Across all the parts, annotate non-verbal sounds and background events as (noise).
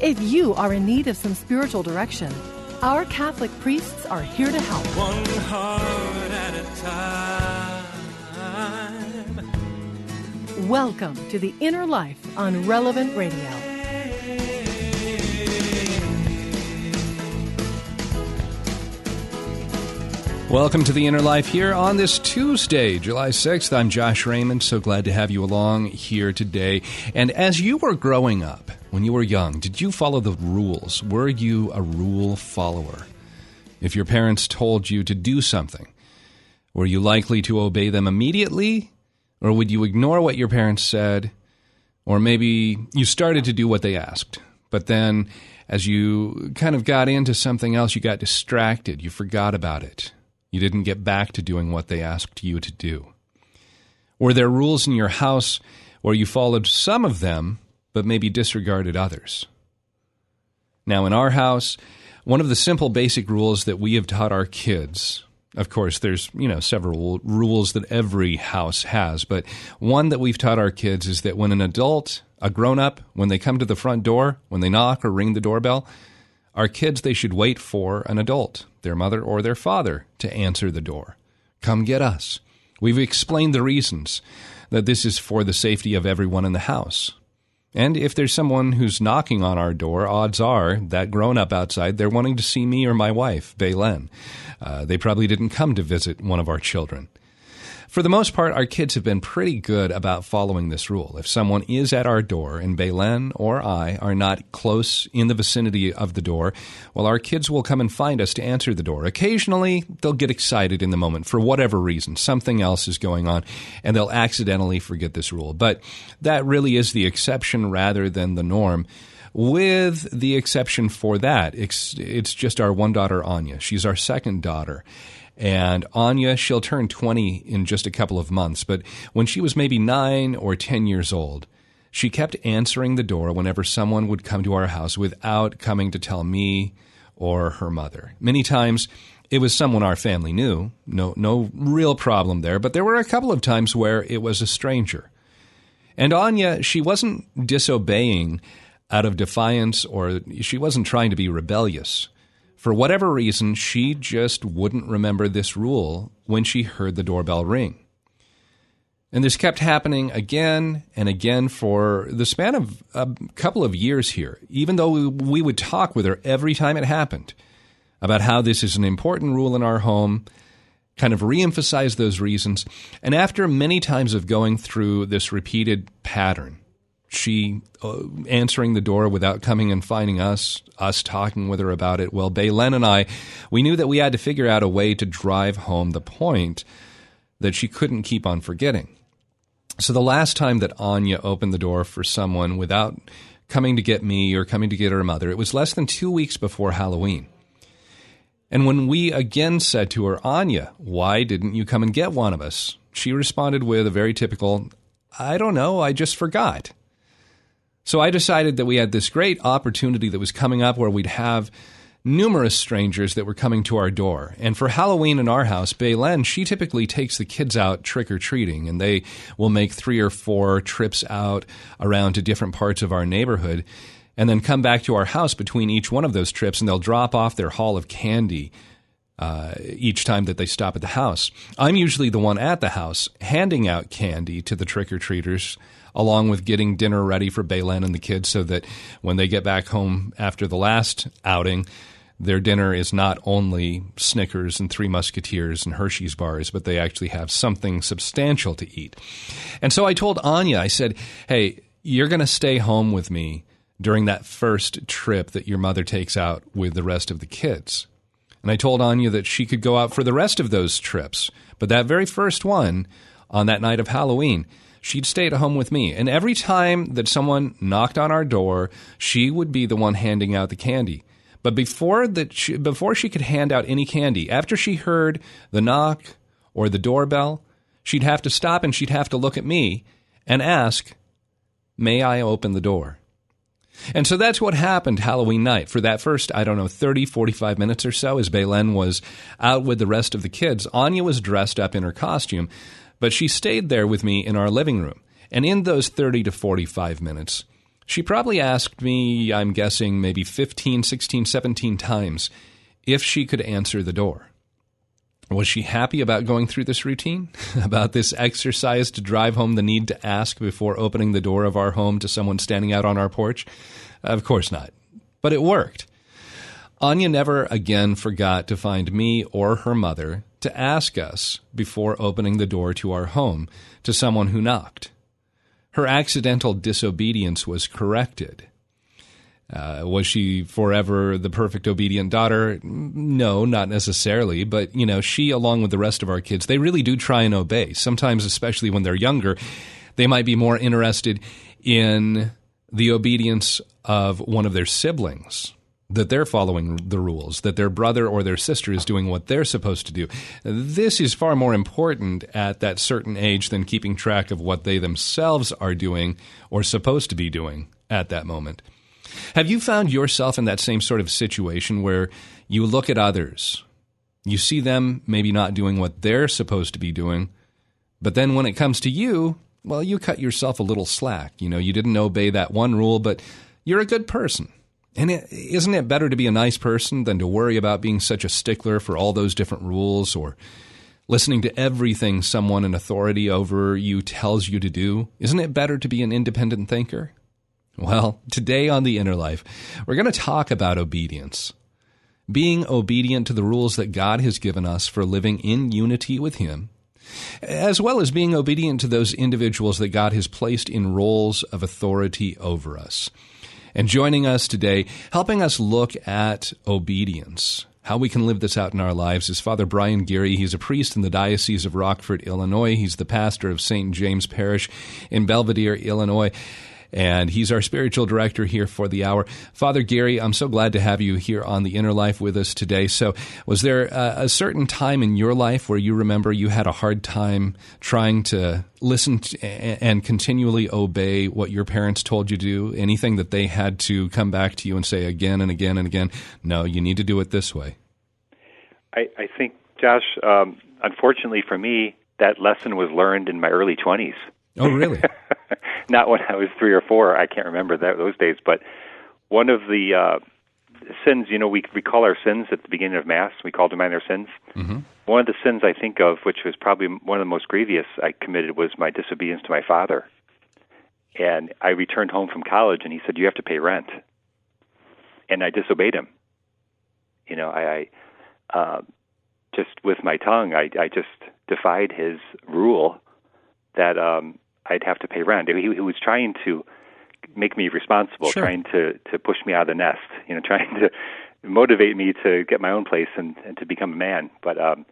if you are in need of some spiritual direction, our Catholic priests are here to help. One heart at a time. Welcome to The Inner Life on Relevant Radio. Welcome to the Inner Life here on this Tuesday, July 6th. I'm Josh Raymond. So glad to have you along here today. And as you were growing up, when you were young, did you follow the rules? Were you a rule follower? If your parents told you to do something, were you likely to obey them immediately? Or would you ignore what your parents said? Or maybe you started to do what they asked, but then as you kind of got into something else, you got distracted, you forgot about it you didn't get back to doing what they asked you to do. Were there rules in your house where you followed some of them, but maybe disregarded others? Now, in our house, one of the simple basic rules that we have taught our kids of course, there's you know several rules that every house has, but one that we've taught our kids is that when an adult, a grown up, when they come to the front door, when they knock or ring the doorbell, our kids, they should wait for an adult, their mother or their father, to answer the door. Come get us. We've explained the reasons that this is for the safety of everyone in the house. And if there's someone who's knocking on our door, odds are that grown up outside, they're wanting to see me or my wife, Baylen. Uh, they probably didn't come to visit one of our children for the most part, our kids have been pretty good about following this rule. If someone is at our door and Belen or I are not close in the vicinity of the door, well, our kids will come and find us to answer the door. Occasionally, they'll get excited in the moment for whatever reason. Something else is going on, and they'll accidentally forget this rule. But that really is the exception rather than the norm with the exception for that. It's, it's, just our one daughter, Anya. She's our second daughter. And Anya, she'll turn 20 in just a couple of months, but when she was maybe nine or 10 years old, she kept answering the door whenever someone would come to our house without coming to tell me or her mother. Many times, it was someone our family knew. No, no real problem there, but there were a couple of times where it was a stranger. And Anya, she wasn't disobeying out of defiance or she wasn't trying to be rebellious. For whatever reason, she just wouldn't remember this rule when she heard the doorbell ring. And this kept happening again and again for the span of a couple of years here, even though we would talk with her every time it happened about how this is an important rule in our home, kind of reemphasize those reasons. And after many times of going through this repeated pattern, she uh, answering the door without coming and finding us, us talking with her about it. Well, Baylen and I, we knew that we had to figure out a way to drive home the point that she couldn't keep on forgetting. So the last time that Anya opened the door for someone without coming to get me or coming to get her mother, it was less than two weeks before Halloween. And when we again said to her, Anya, why didn't you come and get one of us? She responded with a very typical, I don't know, I just forgot. So I decided that we had this great opportunity that was coming up where we'd have numerous strangers that were coming to our door. And for Halloween in our house, Baylen, she typically takes the kids out trick or treating, and they will make three or four trips out around to different parts of our neighborhood and then come back to our house between each one of those trips, and they'll drop off their haul of candy. Uh, each time that they stop at the house. I'm usually the one at the house handing out candy to the trick or treaters along with getting dinner ready for Baylen and the kids so that when they get back home after the last outing, their dinner is not only Snickers and Three Musketeers and Hershey's bars, but they actually have something substantial to eat. And so I told Anya, I said, hey, you're going to stay home with me during that first trip that your mother takes out with the rest of the kids. And I told Anya that she could go out for the rest of those trips. But that very first one, on that night of Halloween, she'd stay at home with me. And every time that someone knocked on our door, she would be the one handing out the candy. But before that, she, before she could hand out any candy, after she heard the knock or the doorbell, she'd have to stop and she'd have to look at me and ask, "May I open the door?" And so that's what happened Halloween night. For that first, I don't know, 30, 45 minutes or so, as Belen was out with the rest of the kids, Anya was dressed up in her costume, but she stayed there with me in our living room. And in those 30 to 45 minutes, she probably asked me, I'm guessing maybe 15, 16, 17 times, if she could answer the door. Was she happy about going through this routine? (laughs) about this exercise to drive home the need to ask before opening the door of our home to someone standing out on our porch? Of course not. But it worked. Anya never again forgot to find me or her mother to ask us before opening the door to our home to someone who knocked. Her accidental disobedience was corrected uh, was she forever the perfect obedient daughter? No, not necessarily. But, you know, she, along with the rest of our kids, they really do try and obey. Sometimes, especially when they're younger, they might be more interested in the obedience of one of their siblings, that they're following the rules, that their brother or their sister is doing what they're supposed to do. This is far more important at that certain age than keeping track of what they themselves are doing or supposed to be doing at that moment. Have you found yourself in that same sort of situation where you look at others, you see them maybe not doing what they're supposed to be doing, but then when it comes to you, well, you cut yourself a little slack. You know, you didn't obey that one rule, but you're a good person. And is not it better to be a nice person than to worry about being such a stickler for all those different rules or listening to everything someone in authority over you tells you to do? Isn't it better to be an independent thinker? Well, today on The Inner Life, we're going to talk about obedience. Being obedient to the rules that God has given us for living in unity with Him, as well as being obedient to those individuals that God has placed in roles of authority over us. And joining us today, helping us look at obedience, how we can live this out in our lives is Father Brian Geary. He's a priest in the Diocese of Rockford, Illinois. He's the pastor of St. James Parish in Belvidere, Illinois and he's our spiritual director here for the hour. Father Geary, I'm so glad to have you here on the Inner Life with us today. So, was there a, a certain time in your life where you remember you had a hard time trying to listen to, and continually obey what your parents told you to do? Anything that they had to come back to you and say again and again and again, no, you need to do it this way? I, I think, Josh, um, unfortunately for me, that lesson was learned in my early 20s. Oh, really? (laughs) Not when I was three or four. I can't remember that, those days. But one of the uh, sins, you know, we we call our sins at the beginning of Mass. We call to mind our sins. Mm-hmm. One of the sins I think of, which was probably one of the most grievous I committed, was my disobedience to my father. And I returned home from college, and he said, "You have to pay rent," and I disobeyed him. You know, I, I uh, just with my tongue, I, I just defied his rule that um, I'd have to pay rent. He, he was trying to make me responsible, sure. trying to to push me out of the nest, you know, (laughs) trying to motivate me to get my own place and, and to become a man. But um,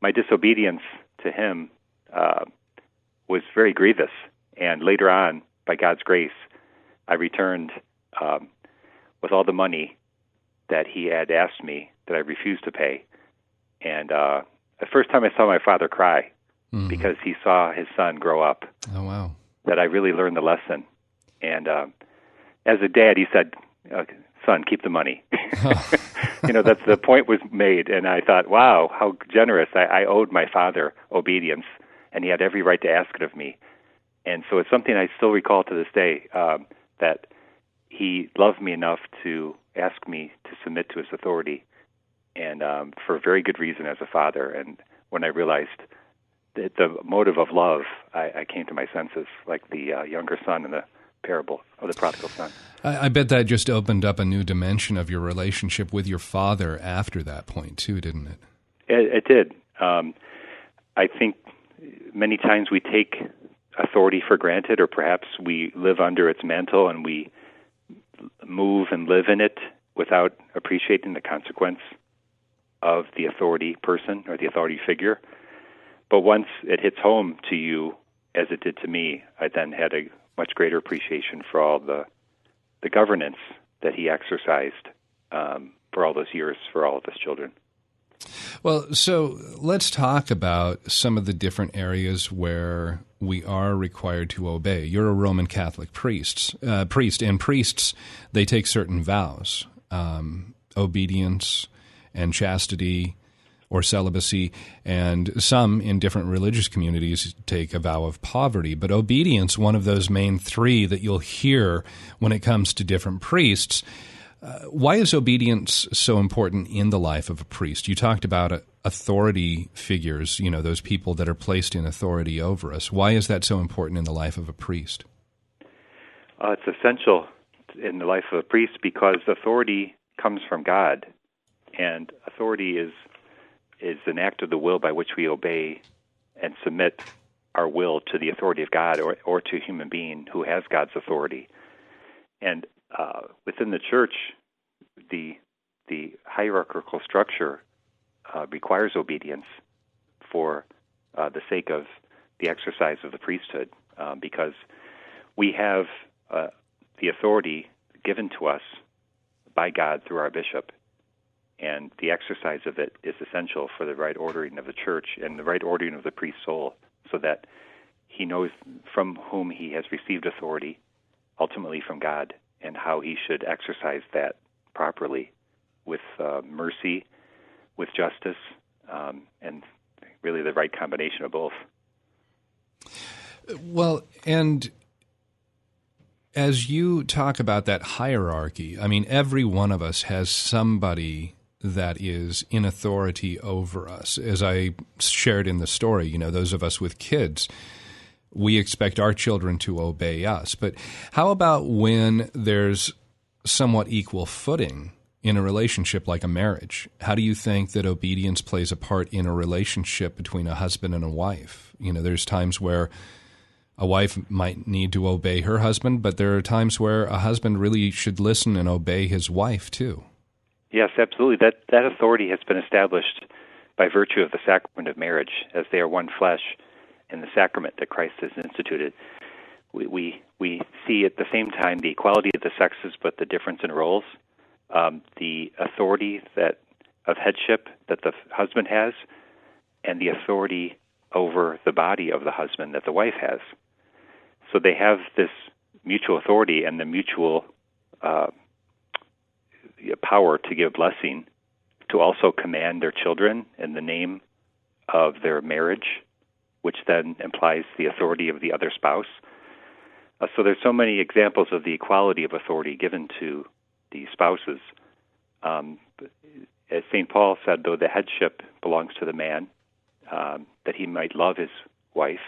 my disobedience to him uh, was very grievous. And later on, by God's grace, I returned um, with all the money that he had asked me that I refused to pay. And uh, the first time I saw my father cry, mm-hmm. because he saw his son grow up. Oh wow! That I really learned the lesson, and uh, as a dad, he said, uh, "Son, keep the money." (laughs) (laughs) you know, that's the point was made, and I thought, "Wow, how generous!" I, I owed my father obedience, and he had every right to ask it of me. And so it's something I still recall to this day um, that he loved me enough to ask me to submit to his authority, and um, for a very good reason as a father. And when I realized the, the motive of love, I, I came to my senses, like the uh, younger son in the parable of the prodigal son. I, I, bet that just opened up a new dimension of your relationship with your father after that point, too, didn't it? It, it did. Um, I think many times we take authority for granted, or perhaps we live under its mantle and we move and live in it without appreciating the consequence of the authority person or the authority figure. But once it hits home to you as it did to me, I then had a much greater appreciation for all the the governance that he exercised um, for all those years for all of his children. Well, so let's talk about some of the different areas where we are required to obey. You're a Roman Catholic priest, uh, priest, and priests they take certain vows, um, obedience and chastity or celibacy, and some in different religious communities take a vow of poverty. But obedience, one of those main three that you'll hear when it comes to different priests. Uh, why is obedience so important in the life of a priest? You talked about uh, authority figures, you know, those people that are placed in authority over us. Why is that so important in the life of a priest? Uh, it's essential in the life of a priest because authority comes from God, and authority is is an act of the will by which we obey and submit our will to the authority of God or, or to a human being who has God's authority. And uh, within the church, the the hierarchical structure uh, requires obedience for uh, the sake of the exercise of the priesthood, um, because we have uh, the authority given to us by God through our bishop, and the exercise of it is essential for the right ordering of the church and the right ordering of the priest's soul, so that he knows from whom he has received authority, ultimately from God, and how he should exercise that properly with uh, mercy, with justice, um, and really the right combination of both. Well, and as you talk about that hierarchy, I mean, every one of us has somebody that is in authority over us. As I shared in the story, you know, those of us with kids, we expect our children to obey us. But how about when there's somewhat equal footing in a relationship like a marriage? How do you think that obedience plays a part in a relationship between a husband and a wife? You know, there's times where a wife might need to obey her husband, but there are times where a husband really should listen and obey his wife too. Yes, absolutely. That that authority has been established by virtue of the sacrament of marriage, as they are one flesh in the sacrament that Christ has instituted. We we, we see at the same time the equality of the sexes, but the difference in roles, um, the authority that of headship that the husband has, and the authority over the body of the husband that the wife has. So they have this mutual authority and the mutual power to give blessing, to also command their children in the name of their marriage, which then implies the authority of the other spouse. Uh, so there's so many examples of the equality of authority given to the spouses. Um, as St. Paul said, though the headship belongs to the man, um, that he might love his wife,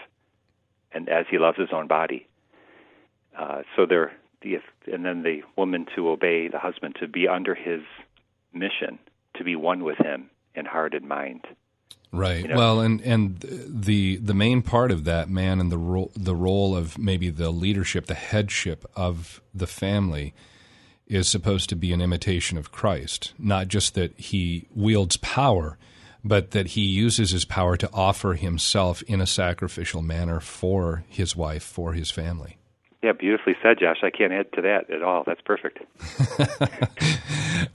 and as he loves his own body. Uh, so there, the and then the woman to obey the husband to be under his mission, to be one with him in heart and mind. Right. You know? Well, and and the the main part of that man and the role the role of maybe the leadership, the headship of the family is supposed to be an imitation of Christ, not just that he wields power, but that he uses his power to offer himself in a sacrificial manner for his wife, for his family. Yeah, beautifully said, Josh. I can't add to that at all. That's perfect.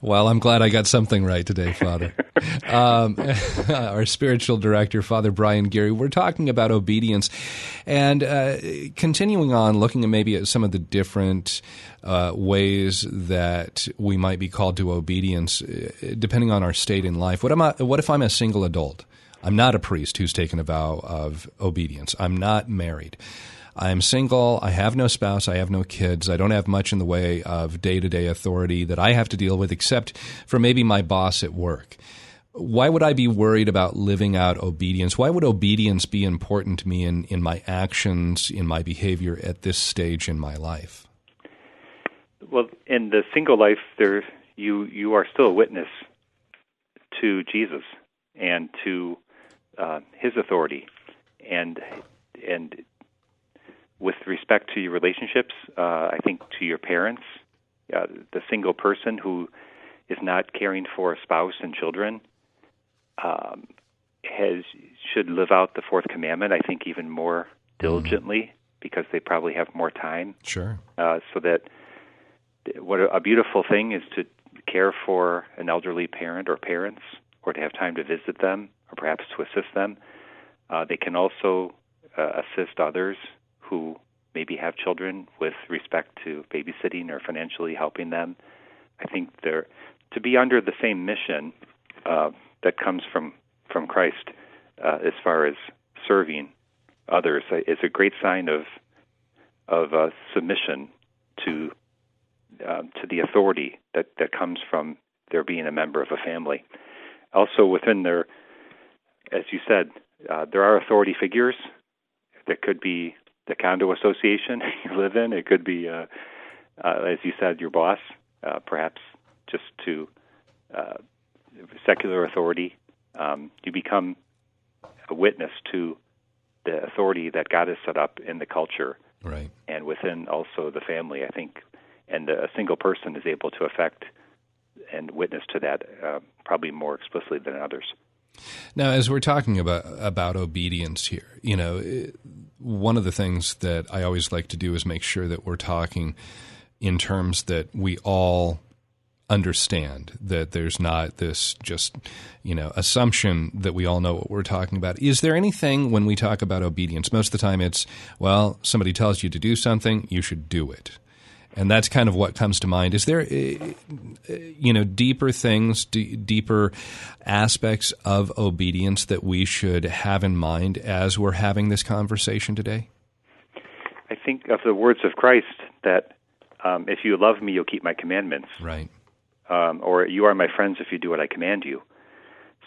(laughs) well, I'm glad I got something right today, Father. (laughs) um, (laughs) our spiritual director, Father Brian Geary, we're talking about obedience and uh, continuing on looking at maybe at some of the different uh, ways that we might be called to obedience uh, depending on our state in life. What, am I, what if I'm a single adult? I'm not a priest who's taken a vow of obedience. I'm not married. I am single. I have no spouse. I have no kids. I don't have much in the way of day to day authority that I have to deal with, except for maybe my boss at work. Why would I be worried about living out obedience? Why would obedience be important to me in, in my actions, in my behavior at this stage in my life? Well, in the single life, there you you are still a witness to Jesus and to uh, His authority, and and with respect to your relationships, uh, I think to your parents, uh, the single person who is not caring for a spouse and children um, has should live out the fourth commandment. I think even more diligently because they probably have more time. Sure. Uh, so that what a, a beautiful thing is to care for an elderly parent or parents, or to have time to visit them, or perhaps to assist them. Uh, they can also uh, assist others who maybe have children with respect to babysitting or financially helping them. I think they're to be under the same mission uh, that comes from from Christ uh, as far as serving others is a great sign of of uh, submission to uh, to the authority that that comes from their being a member of a family. Also, within their, as you said, uh, there are authority figures. that could be the condo association (laughs) you live in. It could be, uh, uh, as you said, your boss, uh, perhaps just to uh, secular authority. Um, you become a witness to the authority that God has set up in the culture, right, and within also the family. I think, and a single person is able to affect and witness to that uh, probably more explicitly than others. Now, as we're talking about about obedience here, you know, one of the things that I always like to do is make sure that we're talking in terms that we all understand that there's not this just you know assumption that we all know what we're talking about. Is there anything when we talk about obedience most of the time it's well somebody tells you to do something you should do it and that's kind of what comes to mind. Is there uh, you know deeper things d- deeper aspects of obedience that we should have in mind as we're having this conversation today? I think of the words of christ that um, if you love me you'll keep my commandments. Right. Um, or you are my friends if you do what I command you.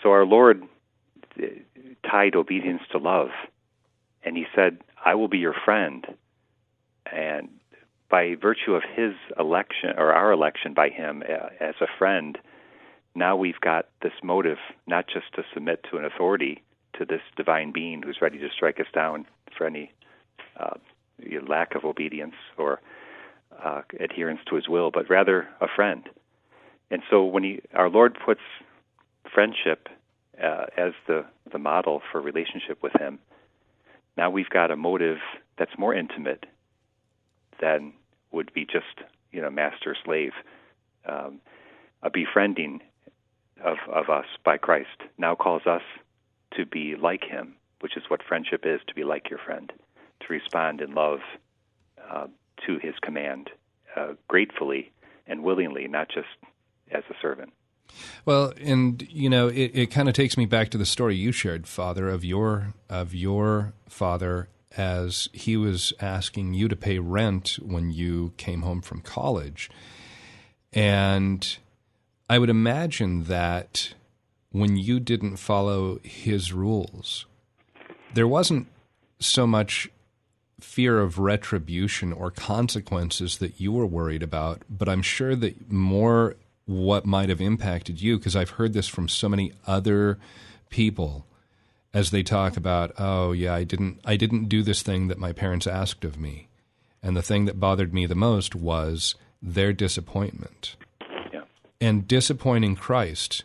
So our Lord uh, tied obedience to love, and He said, "I will be your friend." And by virtue of His election or our election by Him uh, as a friend, now we've got this motive not just to submit to an authority, to this divine being who's ready to strike us down for any uh, lack of obedience or uh, adherence to His will, but rather a friend. And so when he, our Lord puts friendship uh, as the, the model for relationship with Him, now we've got a motive that's more intimate than would be just you know master slave. Um, a befriending of of us by Christ now calls us to be like Him, which is what friendship is: to be like your friend, to respond in love uh, to His command, uh, gratefully and willingly, not just as a servant. Well, and you know, it, it kind of takes me back to the story you shared, Father, of your of your father as he was asking you to pay rent when you came home from college. And I would imagine that when you didn't follow his rules, there wasn't so much fear of retribution or consequences that you were worried about, but I'm sure that more what might have impacted you because I've heard this from so many other people as they talk about oh yeah I didn't I didn't do this thing that my parents asked of me. And the thing that bothered me the most was their disappointment. Yeah. and disappointing Christ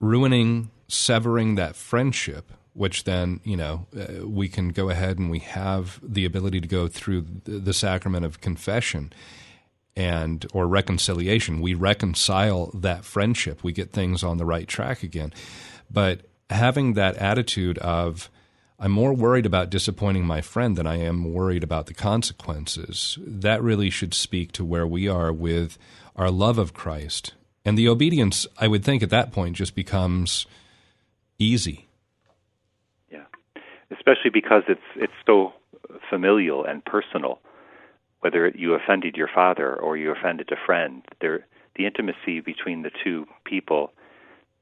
ruining severing that friendship which then you know uh, we can go ahead and we have the ability to go through the, the sacrament of confession and or reconciliation. We reconcile that friendship. We get things on the right track again. But having that attitude of i'm more worried about disappointing my friend than i am worried about the consequences that really should speak to where we are with our love of christ. And the obedience i would think at that point just becomes easy. Yeah. Especially because it's it's so familial and personal. Whether you offended your father or you offended a friend. There, the intimacy between the two people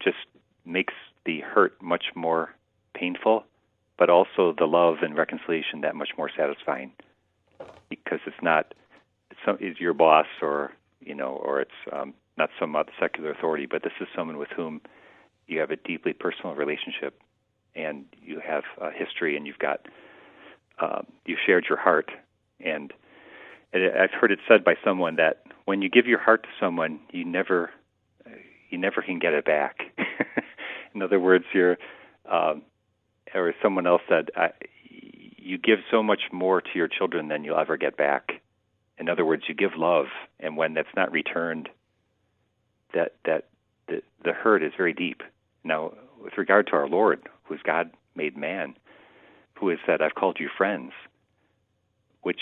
just makes the hurt much more painful, but also the love and reconciliation that much more satisfying because it's not it's, some, it's your boss or you know or it's um, not some other secular authority, but this is someone with whom you have a deeply personal relationship and you have a history and you've got uh, you've shared your heart and I've heard it said by someone that when you give your heart to someone, you never you never can get it back. (laughs) In other words, you're um, or someone else said, I, you give so much more to your children than you'll ever get back. In other words, you give love, and when that's not returned, that that the, the hurt is very deep. Now, with regard to our Lord, who is God made man, who has said, "I've called you friends," which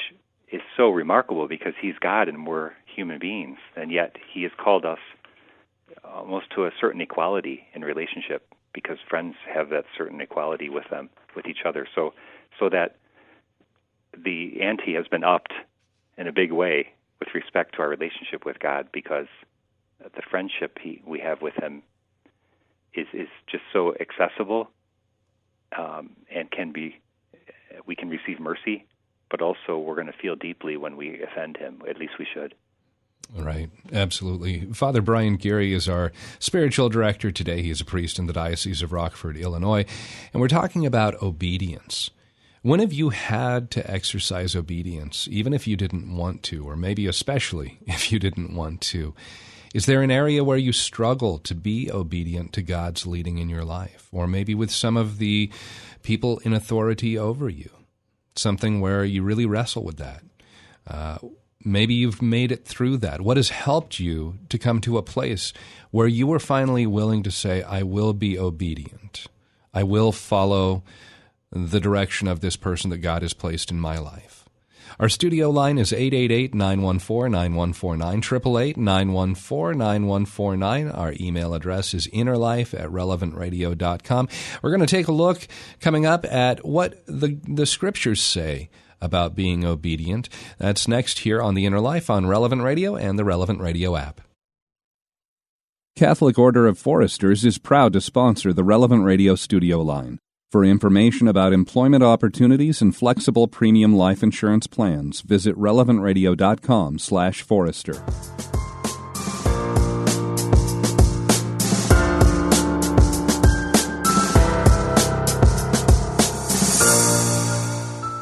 is so remarkable because He's God and we're human beings, and yet He has called us almost to a certain equality in relationship because friends have that certain equality with them with each other. So so that the ante has been upped in a big way with respect to our relationship with God because the friendship he, we have with Him is is just so accessible um, and can be we can receive mercy, but also we're going to feel deeply when we offend Him. At least we should. Right, absolutely. Father Brian Geary is our spiritual director today. He is a priest in the Diocese of Rockford, Illinois, and we're talking about obedience. When have you had to exercise obedience, even if you didn't want to, or maybe especially (laughs) if you didn't want to? Is there an area where you struggle to be obedient to God's leading in your life, or maybe with some of the people in authority over you? Something where you really wrestle with that. Uh, maybe you've made it through that. What has helped you to come to a place where you were finally willing to say, I will be obedient? I will follow the direction of this person that God has placed in my life. Our studio line is 888 914 9149, 888 914 9149. Our email address is innerlife at relevantradio.com. We're going to take a look coming up at what the, the scriptures say about being obedient. That's next here on The Inner Life on Relevant Radio and the Relevant Radio app. Catholic Order of Foresters is proud to sponsor the Relevant Radio studio line. For information about employment opportunities and flexible premium life insurance plans, visit relevantradio.com/forester.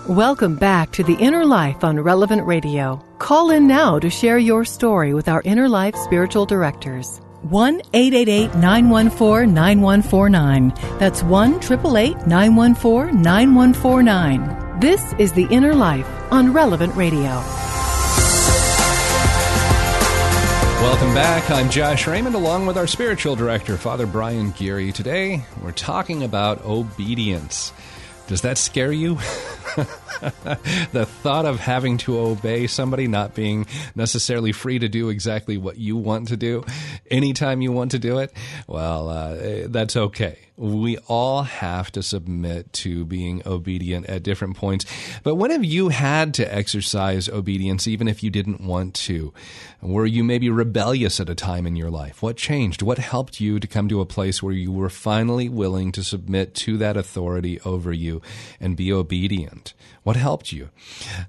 Welcome back to The Inner Life on Relevant Radio. Call in now to share your story with our Inner Life spiritual directors. 1 888 914 9149. That's 1 888 914 9149. This is The Inner Life on Relevant Radio. Welcome back. I'm Josh Raymond along with our spiritual director, Father Brian Geary. Today, we're talking about obedience. Does that scare you? (laughs) (laughs) the thought of having to obey somebody, not being necessarily free to do exactly what you want to do anytime you want to do it, well, uh, that's okay. We all have to submit to being obedient at different points. But when have you had to exercise obedience even if you didn't want to? Were you maybe rebellious at a time in your life? What changed? What helped you to come to a place where you were finally willing to submit to that authority over you and be obedient? What helped you?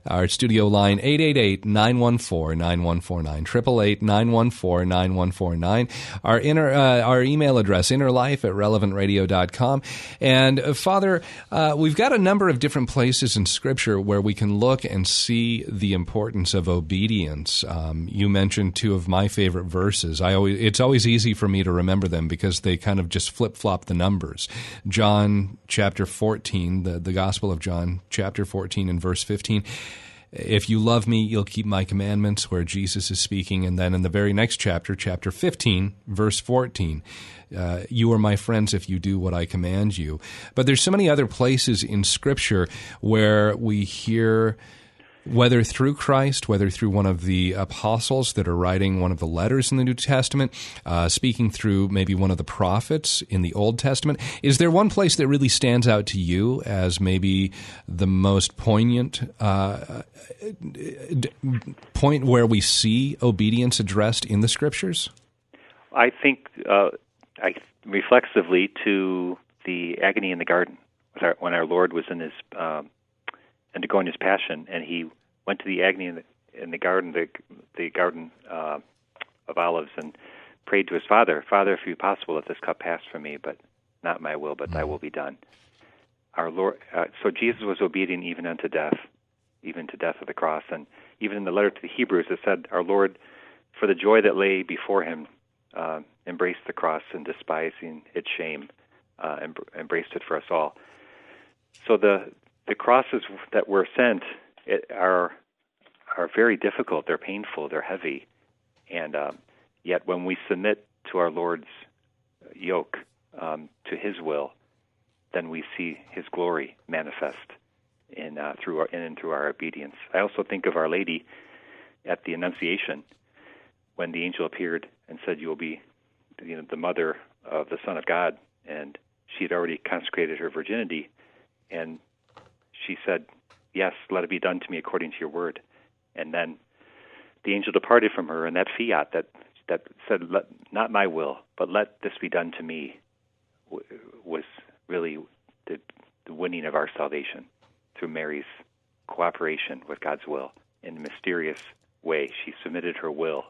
Our studio line 888-914-9149, 888-914-9149. Our inner uh, our email address innerlife at relevantradio.com. And uh, Father, uh, we've got a number of different places in Scripture where we can look and see the importance of obedience. Um, you mentioned two of my favorite verses. I always it's always easy for me to remember them because they kind of just flip flop the numbers. John chapter 14, the, the Gospel of John chapter 14 and verse 15 if you love me, you'll keep my commandments, where Jesus is speaking. And then in the very next chapter, chapter 15, verse 14, uh, you are my friends if you do what I command you. But there's so many other places in Scripture where we hear whether through Christ, whether through one of the apostles that are writing one of the letters in the New Testament, uh, speaking through maybe one of the prophets in the Old Testament. Is there one place that really stands out to you as maybe the most poignant uh, point where we see obedience addressed in the Scriptures? I think uh, I reflexively to the agony in the garden when our Lord was in his um, undergoing his passion, and he went to the agony in the, in the garden, the the garden uh, of olives, and prayed to his father, Father, if you be possible, let this cup pass from me, but not my will, but Thy will be done. Our Lord, uh, so Jesus was obedient even unto death, even to death of the cross, and even in the letter to the Hebrews, it said, Our Lord, for the joy that lay before him, uh, embraced the cross and despising its shame, uh, embraced it for us all. So the the crosses that were sent it, are are very difficult. They're painful. They're heavy, and um, yet when we submit to our Lord's yoke, um, to His will, then we see His glory manifest in uh, through our in and through our obedience. I also think of Our Lady at the Annunciation when the angel appeared and said, "You will be, you know, the mother of the Son of God," and she had already consecrated her virginity, and she said, "Yes, let it be done to me according to your word." And then the angel departed from her, and that fiat that that said, "Not my will, but let this be done to me," was really the, the winning of our salvation through Mary's cooperation with God's will in a mysterious way. She submitted her will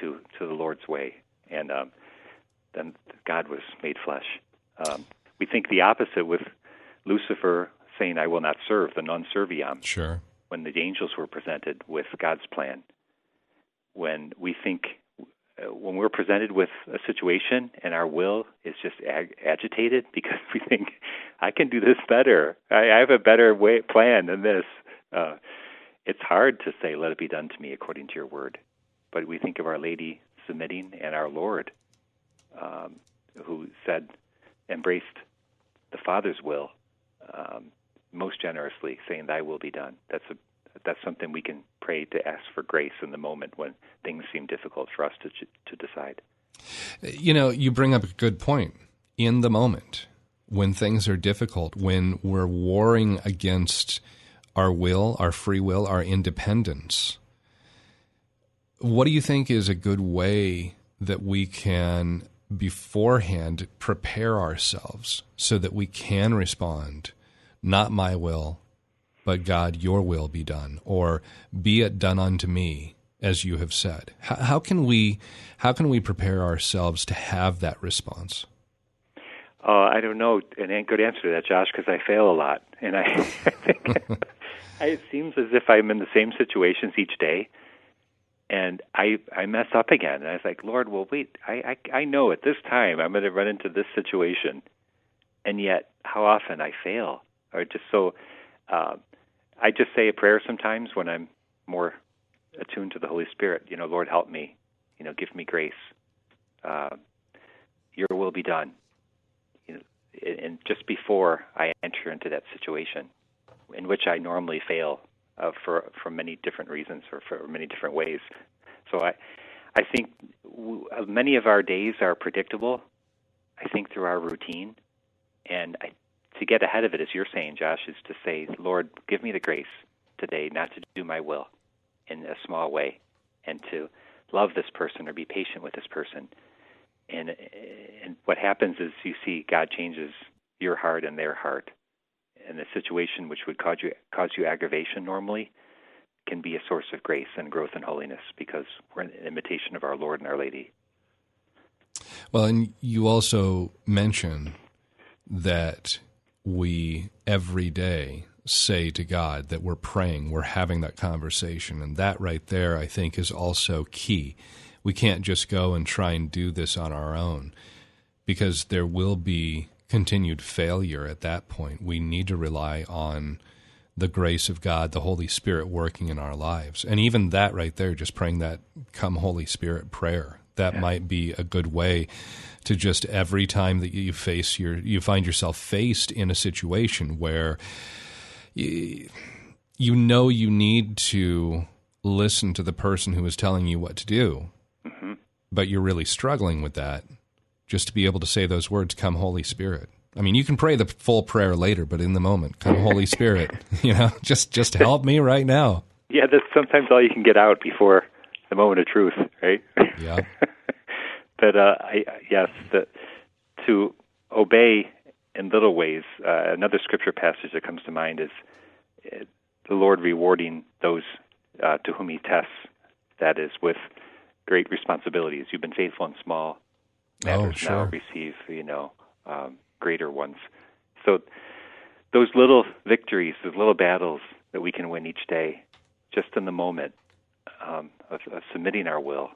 to to the Lord's way, and um, then God was made flesh. Um, we think the opposite with Lucifer saying, "I will not serve," the non serviam. Sure. When the angels were presented with God's plan, when we think uh, when we're presented with a situation and our will is just ag- agitated (laughs) because we think I can do this better, I, I have a better way plan than this. Uh, it's hard to say, "Let it be done to me according to your word," but we think of Our Lady submitting and our Lord, um, who said, embraced the Father's will um, most generously, saying, "Thy will be done." That's a that's something we can pray to ask for grace in the moment when things seem difficult for us to to decide. You know, you bring up a good point. In the moment, when things are difficult, when we're warring against our will, our free will, our independence, what do you think is a good way that we can beforehand prepare ourselves so that we can respond? Not my will, but God, your will be done, or be it done unto me, as you have said. How, how can we how can we prepare ourselves to have that response? Uh, I don't know an good answer to that, Josh, because I fail a lot, and I, (laughs) I think (laughs) it seems as if I'm in the same situations each day, and I I mess up again. And I was like, Lord, well, wait, I I, I know at this time I'm going to run into this situation, and yet how often I fail, or just so. Uh, I just say a prayer sometimes when I'm more attuned to the Holy Spirit. You know, Lord, help me. You know, give me grace. Uh, your will be done. You know, and just before I enter into that situation, in which I normally fail uh, for for many different reasons or for many different ways. So I I think w- many of our days are predictable. I think through our routine, and I to get ahead of it, as you're saying, Josh, is to say, Lord, give me the grace today not to do my will in a small way, and to love this person or be patient with this person. And and what happens is you see God changes your heart and their heart, and a situation which would cause you cause you aggravation normally can be a source of grace and growth and holiness because we're an imitation of our Lord and Our Lady. Well, and you also mention that we every day say to God that we're praying, we're having that conversation. And that right there, I think, is also key. We can't just go and try and do this on our own because there will be continued failure at that point. We need to rely on the grace of God, the Holy Spirit working in our lives. And even that right there, just praying that come Holy Spirit prayer, that yeah. might be a good way to just every time that you face your you find yourself faced in a situation where you, you know you need to listen to the person who is telling you what to do, mm-hmm. but you're really struggling with that. Just to be able to say those words, "Come, Holy Spirit." I mean, you can pray the full prayer later, but in the moment, come, Holy (laughs) Spirit. (laughs) You know, just just help me right now. Yeah, that's sometimes all you can get out before the moment of truth, right? Yeah. (laughs) but uh, I, yes, the, to obey in little ways. Uh, another scripture passage that comes to mind is uh, the Lord rewarding those uh, to whom He tests. That is with great responsibilities. You've been faithful in small matters. Oh, sure. Now receive, you know, um, greater ones. So those little victories, those little battles that we can win each day, just in the moment um, of, of submitting our will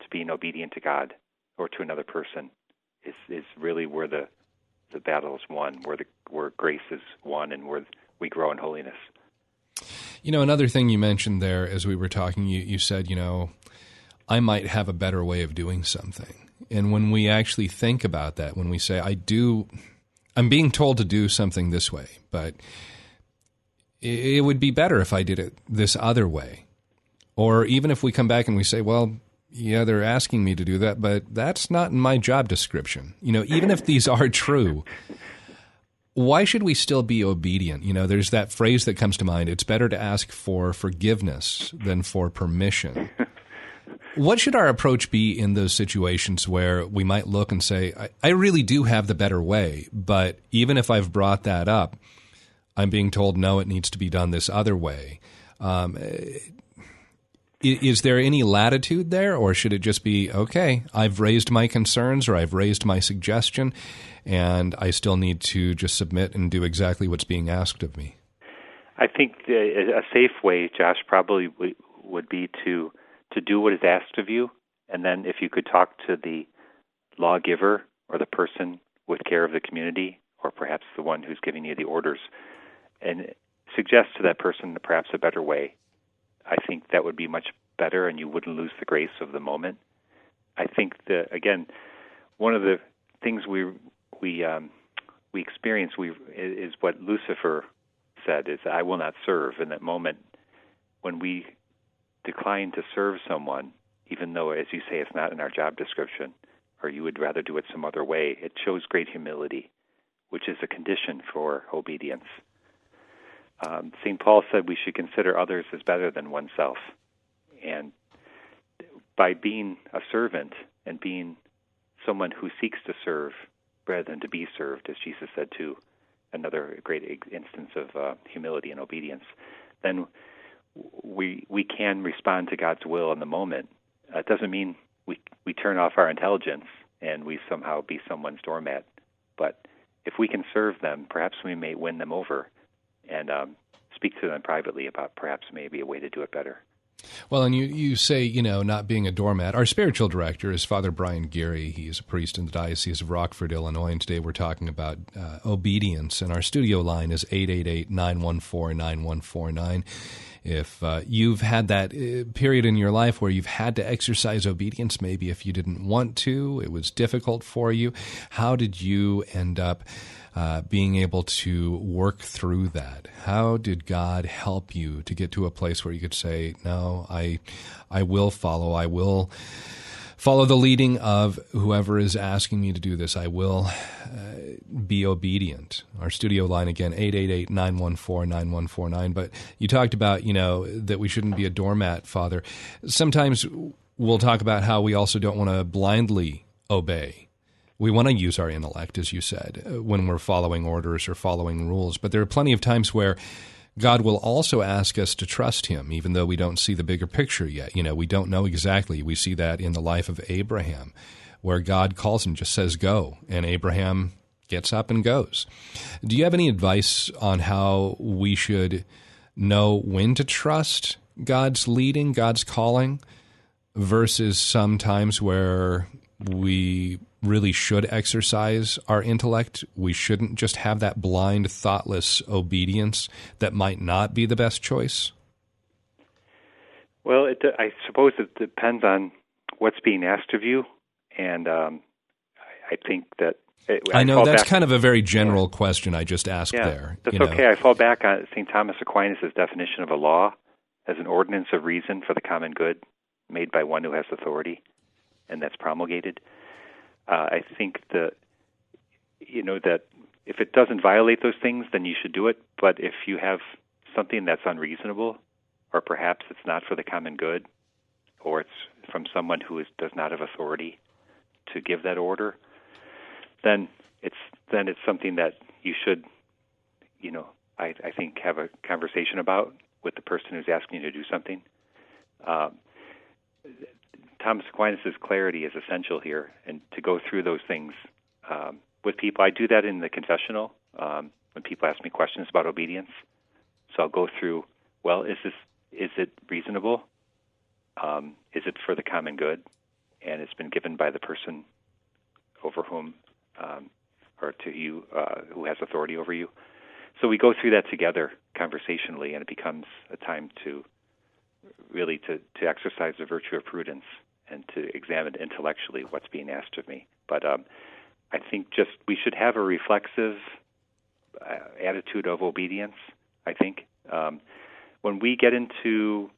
to being obedient to God or to another person is is really where the the battle is won, where the where grace is won, and where we grow in holiness. You know, another thing you mentioned there as we were talking, you, you said, you know, I might have a better way of doing something. And when we actually think about that, when we say, I do, I'm being told to do something this way, but it would be better if I did it this other way. Or even if we come back and we say, well, yeah, they're asking me to do that, but that's not in my job description. You know, even if these are true, why should we still be obedient? You know, there's that phrase that comes to mind it's better to ask for forgiveness than for permission. what should our approach be in those situations where we might look and say, I, I really do have the better way, but even if I've brought that up, I'm being told, no, it needs to be done this other way. Um, is there any latitude there, or should it just be okay? I've raised my concerns, or I've raised my suggestion, and I still need to just submit and do exactly what's being asked of me. I think a safe way, Josh, probably would be to to do what is asked of you, and then if you could talk to the lawgiver or the person with care of the community, or perhaps the one who's giving you the orders, and suggest to that person perhaps a better way I think that would be much better, and you wouldn't lose the grace of the moment. I think that again, one of the things we we um, we experience we is what Lucifer said is I will not serve in that moment when we decline to serve someone, even though as you say it's not in our job description, or you would rather do it some other way. It shows great humility, which is a condition for obedience. Um, St. Paul said we should consider others as better than oneself. And by being a servant and being someone who seeks to serve rather than to be served, as Jesus said too, another great instance of uh, humility and obedience, then we we can respond to God's will in the moment. Uh, it doesn't mean we we turn off our intelligence and we somehow be someone's doormat, but if we can serve them, perhaps we may win them over and um, speak to them privately about perhaps maybe a way to do it better. Well, and you, you say, you know, not being a doormat. Our spiritual director is Father Brian Geary. He's a priest in the Diocese of Rockford, Illinois, and today we're talking about uh, obedience. And our studio line is 888 914 9149. If uh, you've had that uh, period in your life where you've had to exercise obedience, maybe if you didn't want to, it was difficult for you, how did you end up? uh, being able to work through that. How did God help you to get to a place where you could say, "No, I, I will follow. I will." Follow the leading of whoever is asking me to do this. I will uh, be obedient. Our studio line again, 888-914-9149. But you talked about, you know, that we shouldn't be a doormat, Father. Sometimes we'll talk about how we also don't want to blindly obey we want to use our intellect, as you said, when we're following orders or following rules. But there are plenty of times where God will also ask us to trust Him, even though we don't see the bigger picture yet. You know, we don't know exactly. We see that in the life of Abraham, where God calls him, just says, go. And Abraham gets up and goes. Do you have any advice on how we should know when to trust God's leading, God's calling, versus sometimes where we really should exercise our intellect. We shouldn't just have that blind, thoughtless obedience that might not be the best choice? Well, it, I suppose it depends on what's being asked of you, and um, I think that. It, I, I know that's back, kind of a very general yeah. question I just asked yeah, there. That's okay. Know. I fall back on St. Thomas Aquinas' definition of a law as an ordinance of reason for the common good made by one who has authority, and that's promulgated uh, I think that you know that if it doesn't violate those things, then you should do it. But if you have something that's unreasonable, or perhaps it's not for the common good, or it's from someone who is, does not have authority to give that order, then it's then it's something that you should, you know, I, I think have a conversation about with the person who's asking you to do something. Um, Thomas Aquinas' clarity is essential here, and to go through those things um, with people. I do that in the confessional um, when people ask me questions about obedience. So I'll go through. Well, is this is it reasonable? Um, is it for the common good? And it's been given by the person over whom um, or to you uh, who has authority over you. so we go through that together conversationally, and it becomes a time to really to, to exercise the virtue of prudence and to examine intellectually what's being asked of me. But um, I think just we should have a reflexive uh, attitude of obedience. I think um, when we get into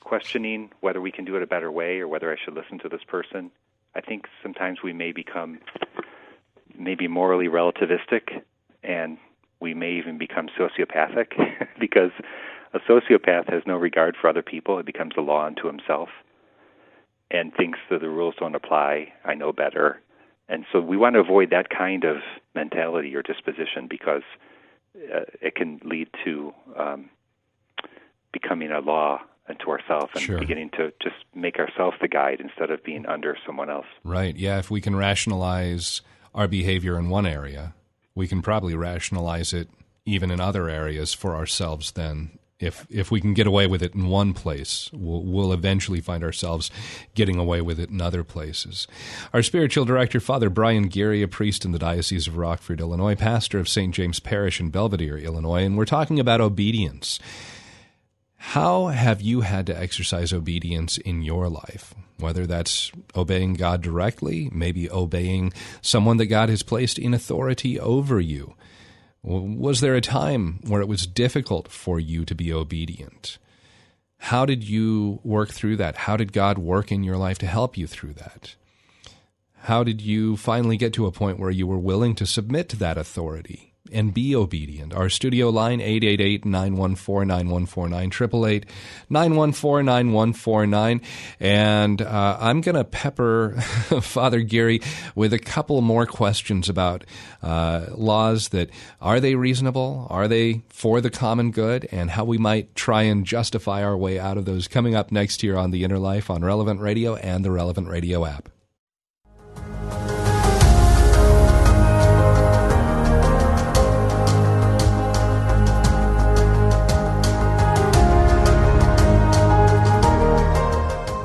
questioning whether we can do it a better way or whether I should listen to this person, I think sometimes we may become maybe morally relativistic and we may even become sociopathic (laughs) because a sociopath has no regard for other people. It becomes a law unto himself and thinks that the rules don't apply. I know better. And so we want to avoid that kind of mentality or disposition because uh, it can lead to um, becoming a law unto ourselves and Sure. beginning to just make ourselves the guide instead of being under someone else. Right. Yeah. If we can rationalize our behavior in one area, we can probably rationalize it even in other areas for ourselves. Then, if if we can get away with it in one place, we'll, we'll eventually find ourselves getting away with it in other places. Our spiritual director, Father Brian Geary, a priest in the Diocese of Rockford, Illinois, pastor of St. James Parish in Belvidere, Illinois, and we're talking about obedience. How have you had to exercise obedience in your life? Whether that's obeying God directly, maybe obeying someone that God has placed in authority over you. Was there a time where it was difficult for you to be obedient? How did you work through that? How did God work in your life to help you through that? How did you finally get to a point where you were willing to submit to that authority and be obedient? Our studio line 888-914-9149 888-914-9149 and uh, I'm going to pepper (laughs) Father Geary with a couple more questions about uh, laws that are they reasonable? Are they for the common good? And how we might try and justify our way out of those coming up next here on The Inner Life on Relevant Radio and the Relevant Radio app.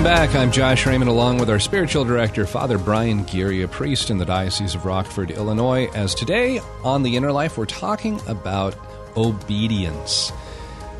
Welcome back. I'm Josh Raymond, along with our spiritual director, Father Brian Geary, a priest in the Diocese of Rockford, Illinois. As today on The Inner Life, we're talking about obedience.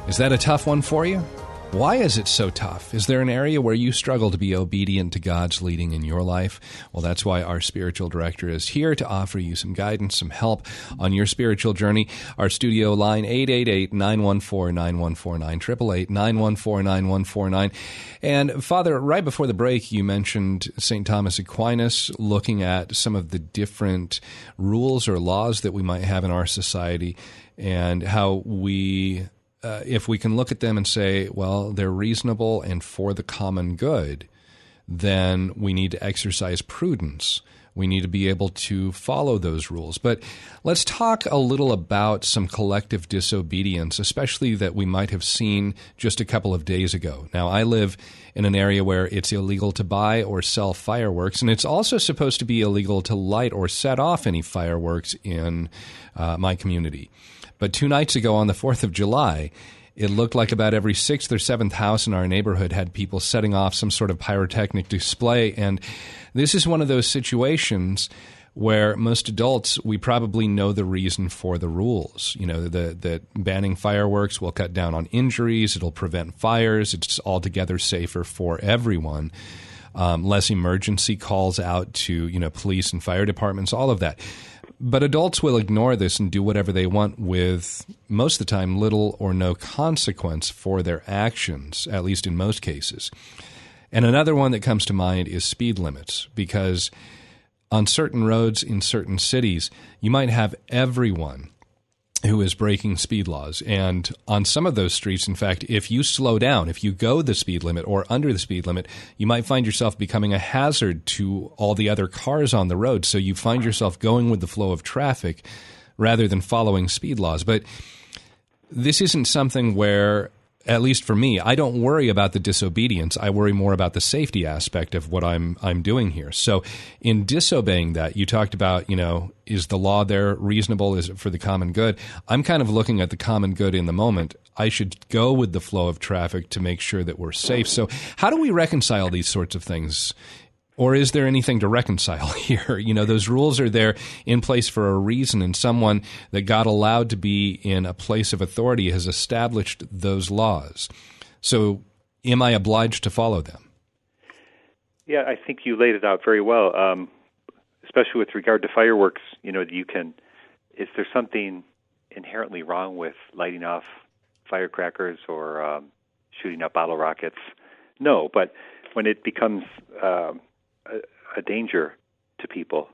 Is that a tough one for you? Why is it so tough? Is there an area where you struggle to be obedient to God's leading in your life? Well, that's why our spiritual director is here to offer you some guidance, some help on your spiritual journey. Our studio line 888-914-9149 888-914-9149. And Father, right before the break you mentioned St. Thomas Aquinas looking at some of the different rules or laws that we might have in our society and how we uh, if we can look at them and say, well, they're reasonable and for the common good, then we need to exercise prudence. We need to be able to follow those rules. But let's talk a little about some collective disobedience, especially that we might have seen just a couple of days ago. Now, I live in an area where it's illegal to buy or sell fireworks, and it's also supposed to be illegal to light or set off any fireworks in uh, my community. But two nights ago on the 4th of July, it looked like about every sixth or seventh house in our neighborhood had people setting off some sort of pyrotechnic display. And this is one of those situations where most adults we probably know the reason for the rules. You know, the, that banning fireworks will cut down on injuries, it'll prevent fires, it's altogether safer for everyone. Um, less emergency calls out to you know police and fire departments, all of that. But adults will ignore this and do whatever they want with most of the time little or no consequence for their actions, at least in most cases. And another one that comes to mind is speed limits, because on certain roads in certain cities, you might have everyone who is breaking speed laws. And on some of those streets, in fact, if you slow down, if you go the speed limit or under the speed limit, you might find yourself becoming a hazard to all the other cars on the road. So you find yourself going with the flow of traffic rather than following speed laws. But this isn't something where at least for me, I don't worry about the disobedience. I worry more about the safety aspect of what I'm I'm doing here. So, in disobeying that, you talked about, you know, is the law there reasonable? Is it for the common good? I'm kind of looking at the common good in the moment. I should go with the flow of traffic to make sure that we're safe. So, how do we reconcile these sorts of things or is there anything to reconcile (laughs) here? You know, those rules are there in place for a reason, and someone that got allowed to be in a place of authority has established those laws. So, am I obliged to follow them? Yeah, I think you laid it out very well. Um, especially with regard to fireworks, you know, you can. Is there something inherently wrong with lighting off firecrackers or um, shooting up bottle rockets? No, but when it becomes um, a, danger to people,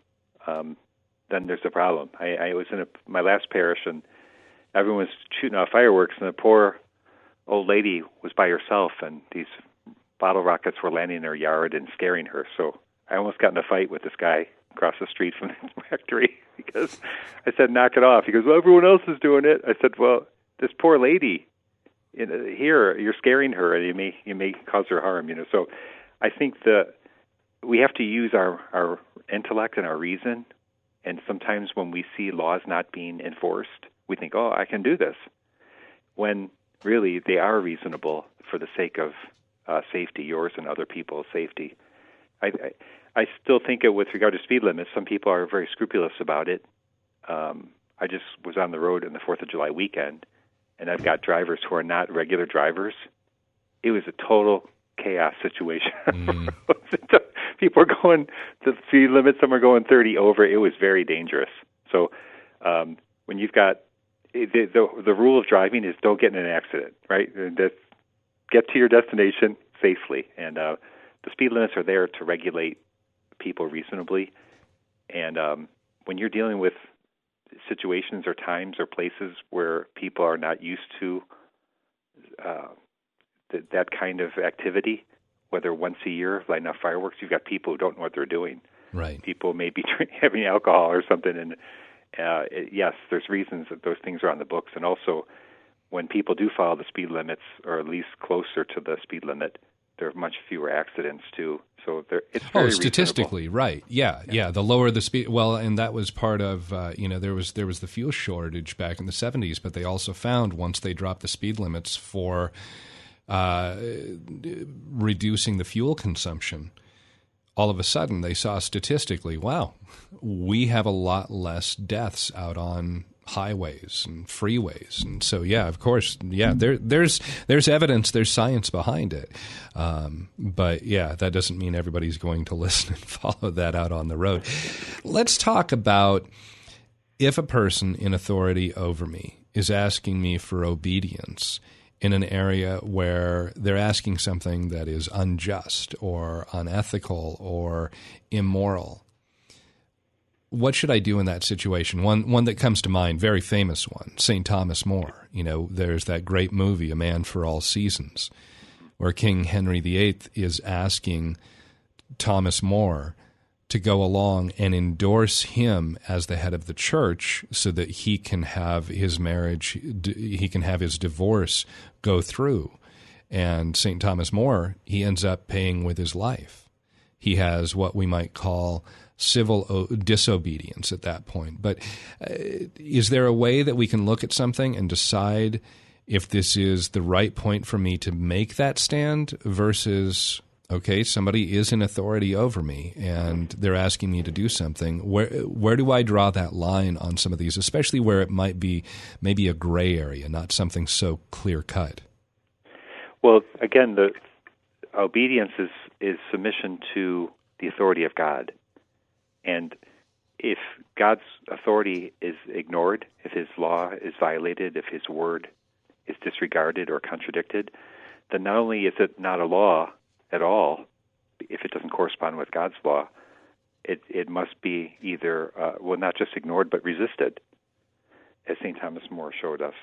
um, then there's a problem. I, I was in a, my last parish and everyone was shooting off fireworks, and the poor old lady was by herself, and these bottle rockets were landing in her yard and scaring her. So I almost got in a fight with this guy across the street from (laughs) the rectory because I said, "Knock it off." He goes, "Well, everyone else is doing it." I said, "Well, this poor lady in, here, you're scaring her, and you may you may cause her harm." You know, so I think the we have to use our, our intellect and our reason. And sometimes when we see laws not being enforced, we think, oh, I can do this. When really they are reasonable for the sake of uh, safety, yours and other people's safety. I, I, I still think it with regard to speed limits. Some people are very scrupulous about it. Um, I just was on the road in the Fourth of July weekend, and I've got drivers who are not regular drivers. It was a total chaos situation. (laughs) Mm. (laughs) People are going the speed limit. Some are going 30 over. It was very dangerous. So um, when you've got the, the the rule of driving is don't get in an accident, right? Just get to your destination safely, and uh, the speed limits are there to regulate people reasonably. And um, when you're dealing with situations or times or places where people are not used to uh, th- that kind of activity, whether once a year lighting off fireworks, you've got people who don't know what they're doing. Right. People may be (laughs) having alcohol or something, and uh, it, yes, there's reasons that those things are on the books, and also when people do follow the speed limits, or at least closer to the speed limit, there are much fewer accidents too. So there, it's very oh, statistically, reasonable. right? Yeah, yeah, yeah, The lower the speed, well, and that was part of uh, you know there was there was the fuel shortage back in the '70s, but they also found once they dropped the speed limits for uh, reducing the fuel consumption, all of a sudden they saw statistically, wow, we have a lot less deaths out on highways and freeways. And so yeah of course yeah there there's there's evidence there's science behind it. Um, but yeah that doesn't mean everybody's going to (laughs) listen and follow that out on the road. Let's talk about if a person in authority over me is asking me for obedience in an area where they're asking something that is unjust or unethical or immoral. What should I do in that situation? One one that comes to mind, very famous one, St. Thomas More. You know, there's that great movie, A Man for All Seasons, where King Henry VIII is asking Thomas More to go along and endorse him as the head of the church so that he can have his marriage, he can have his divorce go through. And St. Thomas More, he ends up paying with his life. He has what we might call civil disobedience at that point. But uh, is there a way that we can look at something and decide if this is the right point for me to make that stand versus okay somebody is in authority over me and they're asking me to do something where where do i draw that line on some of these especially where it might be maybe a gray area not something so clear cut well again the obedience is is submission to the authority of god. And if god's authority is ignored if his law is violated if his word is disregarded or contradicted then not only is it not a law at all, if it doesn't correspond with God's law, it it must be either uh, well not just ignored but resisted, as St. Thomas More showed us.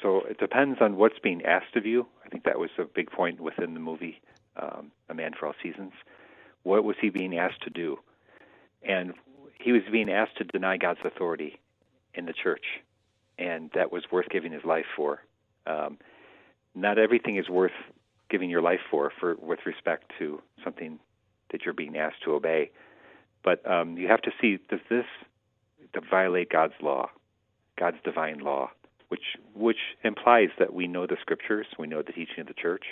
So it depends on what's being asked of you. I think that was a big point within the movie um, A Man for All Seasons. What was he being asked to do? And he was being asked to deny God's authority in the church, and that was worth giving his life for. Um, not everything is worth giving your life for, for with respect to something that you're being asked to obey. But um, you have to see does this violate God's law, God's divine law, which which implies that we know the scriptures, we know the teaching of the church,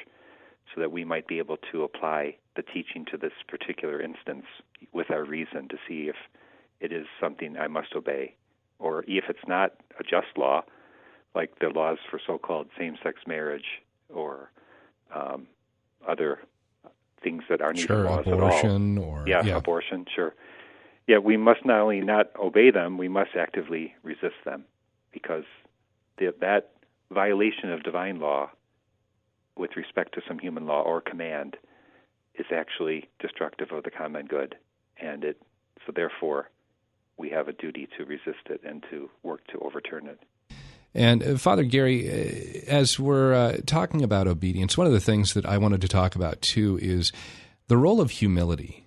so that we might be able to apply the teaching to this particular instance with our reason to see if it is something I must obey, or if it's not a just law, like the laws for so-called same-sex marriage or um, other things that aren't sure, even laws abortion at all. or yeah, yeah, abortion, sure. Yeah, we must not only not obey them, we must actively resist them, because the, that violation of divine law, with respect to some human law or command, is actually destructive of the common good, and it so therefore we have a duty to resist it and to work to overturn it. And uh, Father Geary, uh, as we're uh, talking about obedience, one of the things that I wanted to talk about too is the role of humility.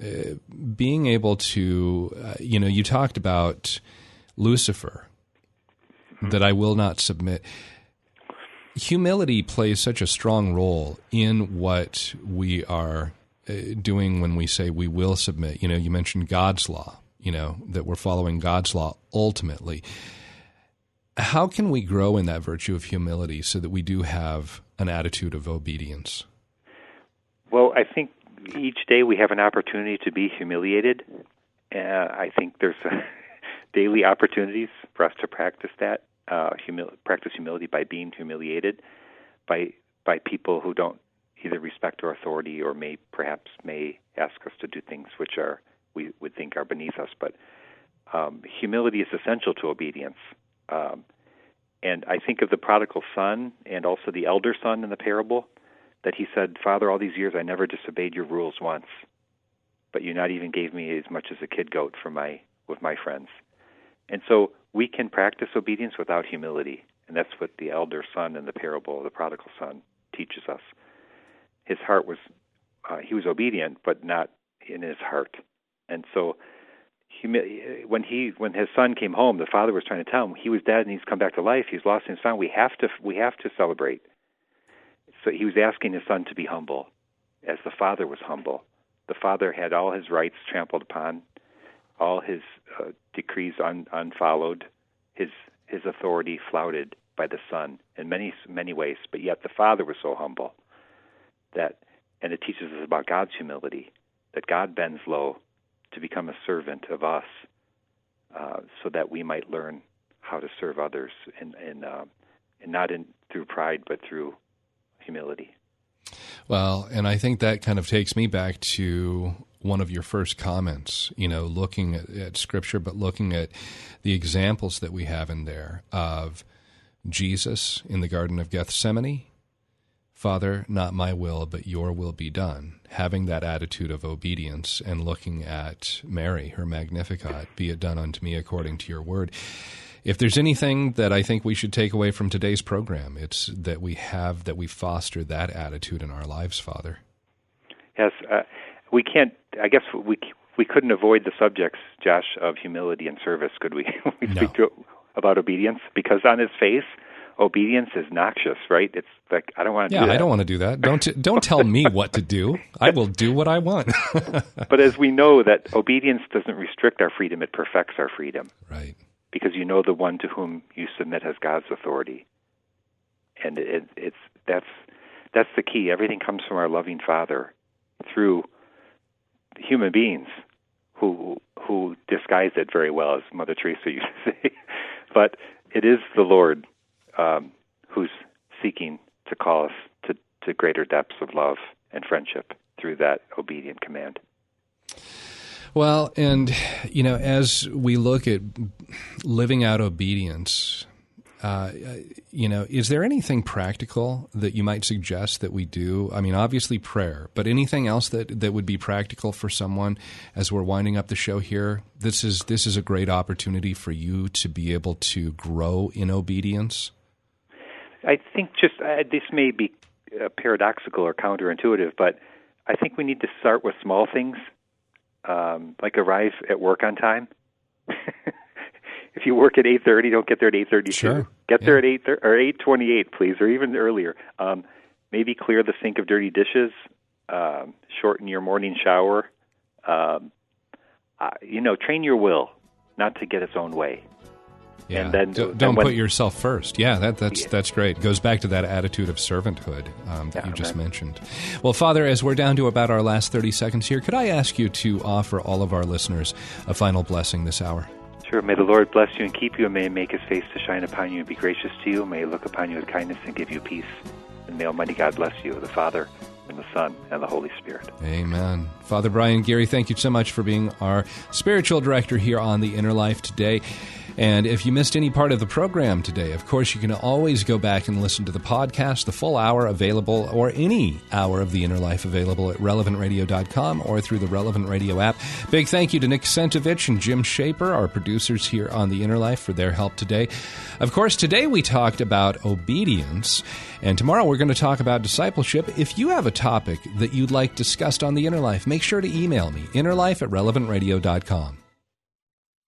Uh, being able to, uh, you know, you talked about Lucifer, mm-hmm. that I will not submit. Humility plays such a strong role in what we are uh, doing when we say we will submit. You know, you mentioned God's law, you know, that we're following God's law ultimately how can we grow in that virtue of humility so that we do have an attitude of obedience? Well, I think each day we have an opportunity to be humiliated. Uh, I think there's (laughs) daily opportunities for us to practice that, uh, humil- practice humility by being humiliated by by people who don't either respect our authority or may perhaps may ask us to do things which are we would think are beneath us. But um, humility is essential to obedience. Um, and I think of the prodigal son and also the elder son in the parable that he said, Father, all these years I never disobeyed your rules once, but you not even gave me as much as a kid goat for my with my friends. And so we can practice obedience without humility, and that's what the elder son in the parable of the prodigal son teaches us. His heart was uh, he was obedient, but not in his heart. And so when he when his son came home, the father was trying to tell him he was dead and he's come back to life. He's lost his son. We have to we have to celebrate. So he was asking his son to be humble, as the father was humble. The father had all his rights trampled upon, all his uh, decrees un, unfollowed, his his authority flouted by the son in many many ways. But yet the father was so humble that, and it teaches us about God's humility that God bends low to become a servant of us uh, so that we might learn how to serve others and, and, uh, and not in, through pride but through humility. Well, and I think that kind of takes me back to one of your first comments, you know, looking at, at, scripture, but looking at the examples that we have in there of Jesus in the Garden of Gethsemane Father, not my will, but your will be done. Having that attitude of obedience and looking at Mary, her Magnificat, be it done unto me according to your word. If there's anything that I think we should take away from today's program, it's that we have, that we foster that attitude in our lives, Father. Yes, uh, we can't, I guess we, we couldn't avoid the subjects, Josh, of humility and service, could we? (laughs) we no. speak to, about obedience because on his face, obedience is noxious, right? It's like I don't want to. Do Yeah, do I don't want to do that. Don't t- don't tell me (laughs) what to do. I will do what I want. (laughs) but as we know that obedience doesn't restrict our freedom; it perfects our freedom. Right. Because you know the one to whom you submit has God's authority, and it, it's that's that's the key. Everything comes from our loving Father through human beings who who disguise it very well, as Mother Teresa used to (laughs) say. but it is the Lord um, who's seeking to call us to, to greater depths of love and friendship through that obedient command. Well, and you know, as we look at living out obedience, uh, you know, is there anything practical that you might suggest that we do? I mean, obviously prayer, but anything else that, that would be practical for someone as we're winding up the show here? This is this is a great opportunity for you to be able to grow in obedience. I think just uh, this may be uh, paradoxical or counterintuitive, but I think we need to start with small things, um, like arrive at work on time. (laughs) if you work at eight thirty, don't get there at eight thirty two. Sure. Get Yeah. there at eight thir- or eight twenty eight, please, or even earlier. Um, maybe clear the sink of dirty dishes. Um, shorten your morning shower. Um, uh, you know, train your will not to get its own way. Yeah. And then- don't, don't when- put yourself first. Yeah, that, that's Yeah. that's great. It goes back to that attitude of servanthood um, that Yeah, you just mentioned. Well, Father, as we're down to about our last thirty seconds here, could I ask you to offer all of our listeners a final blessing this hour? Sure. May the Lord bless you and keep you, and may He make His face to shine upon you and be gracious to you. May He look upon you with kindness and give you peace. And may Almighty God bless you, the Father, and the Son, and the Holy Spirit. Amen. Father Brian Geary, thank you so much for being our spiritual director here on The Inner Life today. And if you missed any part of the program today, of course, you can always go back and listen to the podcast, the full hour available, or any hour of The Inner Life available at relevantradio.com or through the Relevant Radio app. Big thank you to Nick Sentovich and Jim Shaper, our producers here on The Inner Life, for their help today. Of course, today we talked about obedience, and tomorrow we're going to talk about discipleship. If you have a topic that you'd like discussed on The Inner Life, make sure to email me, innerlife at relevantradio.com.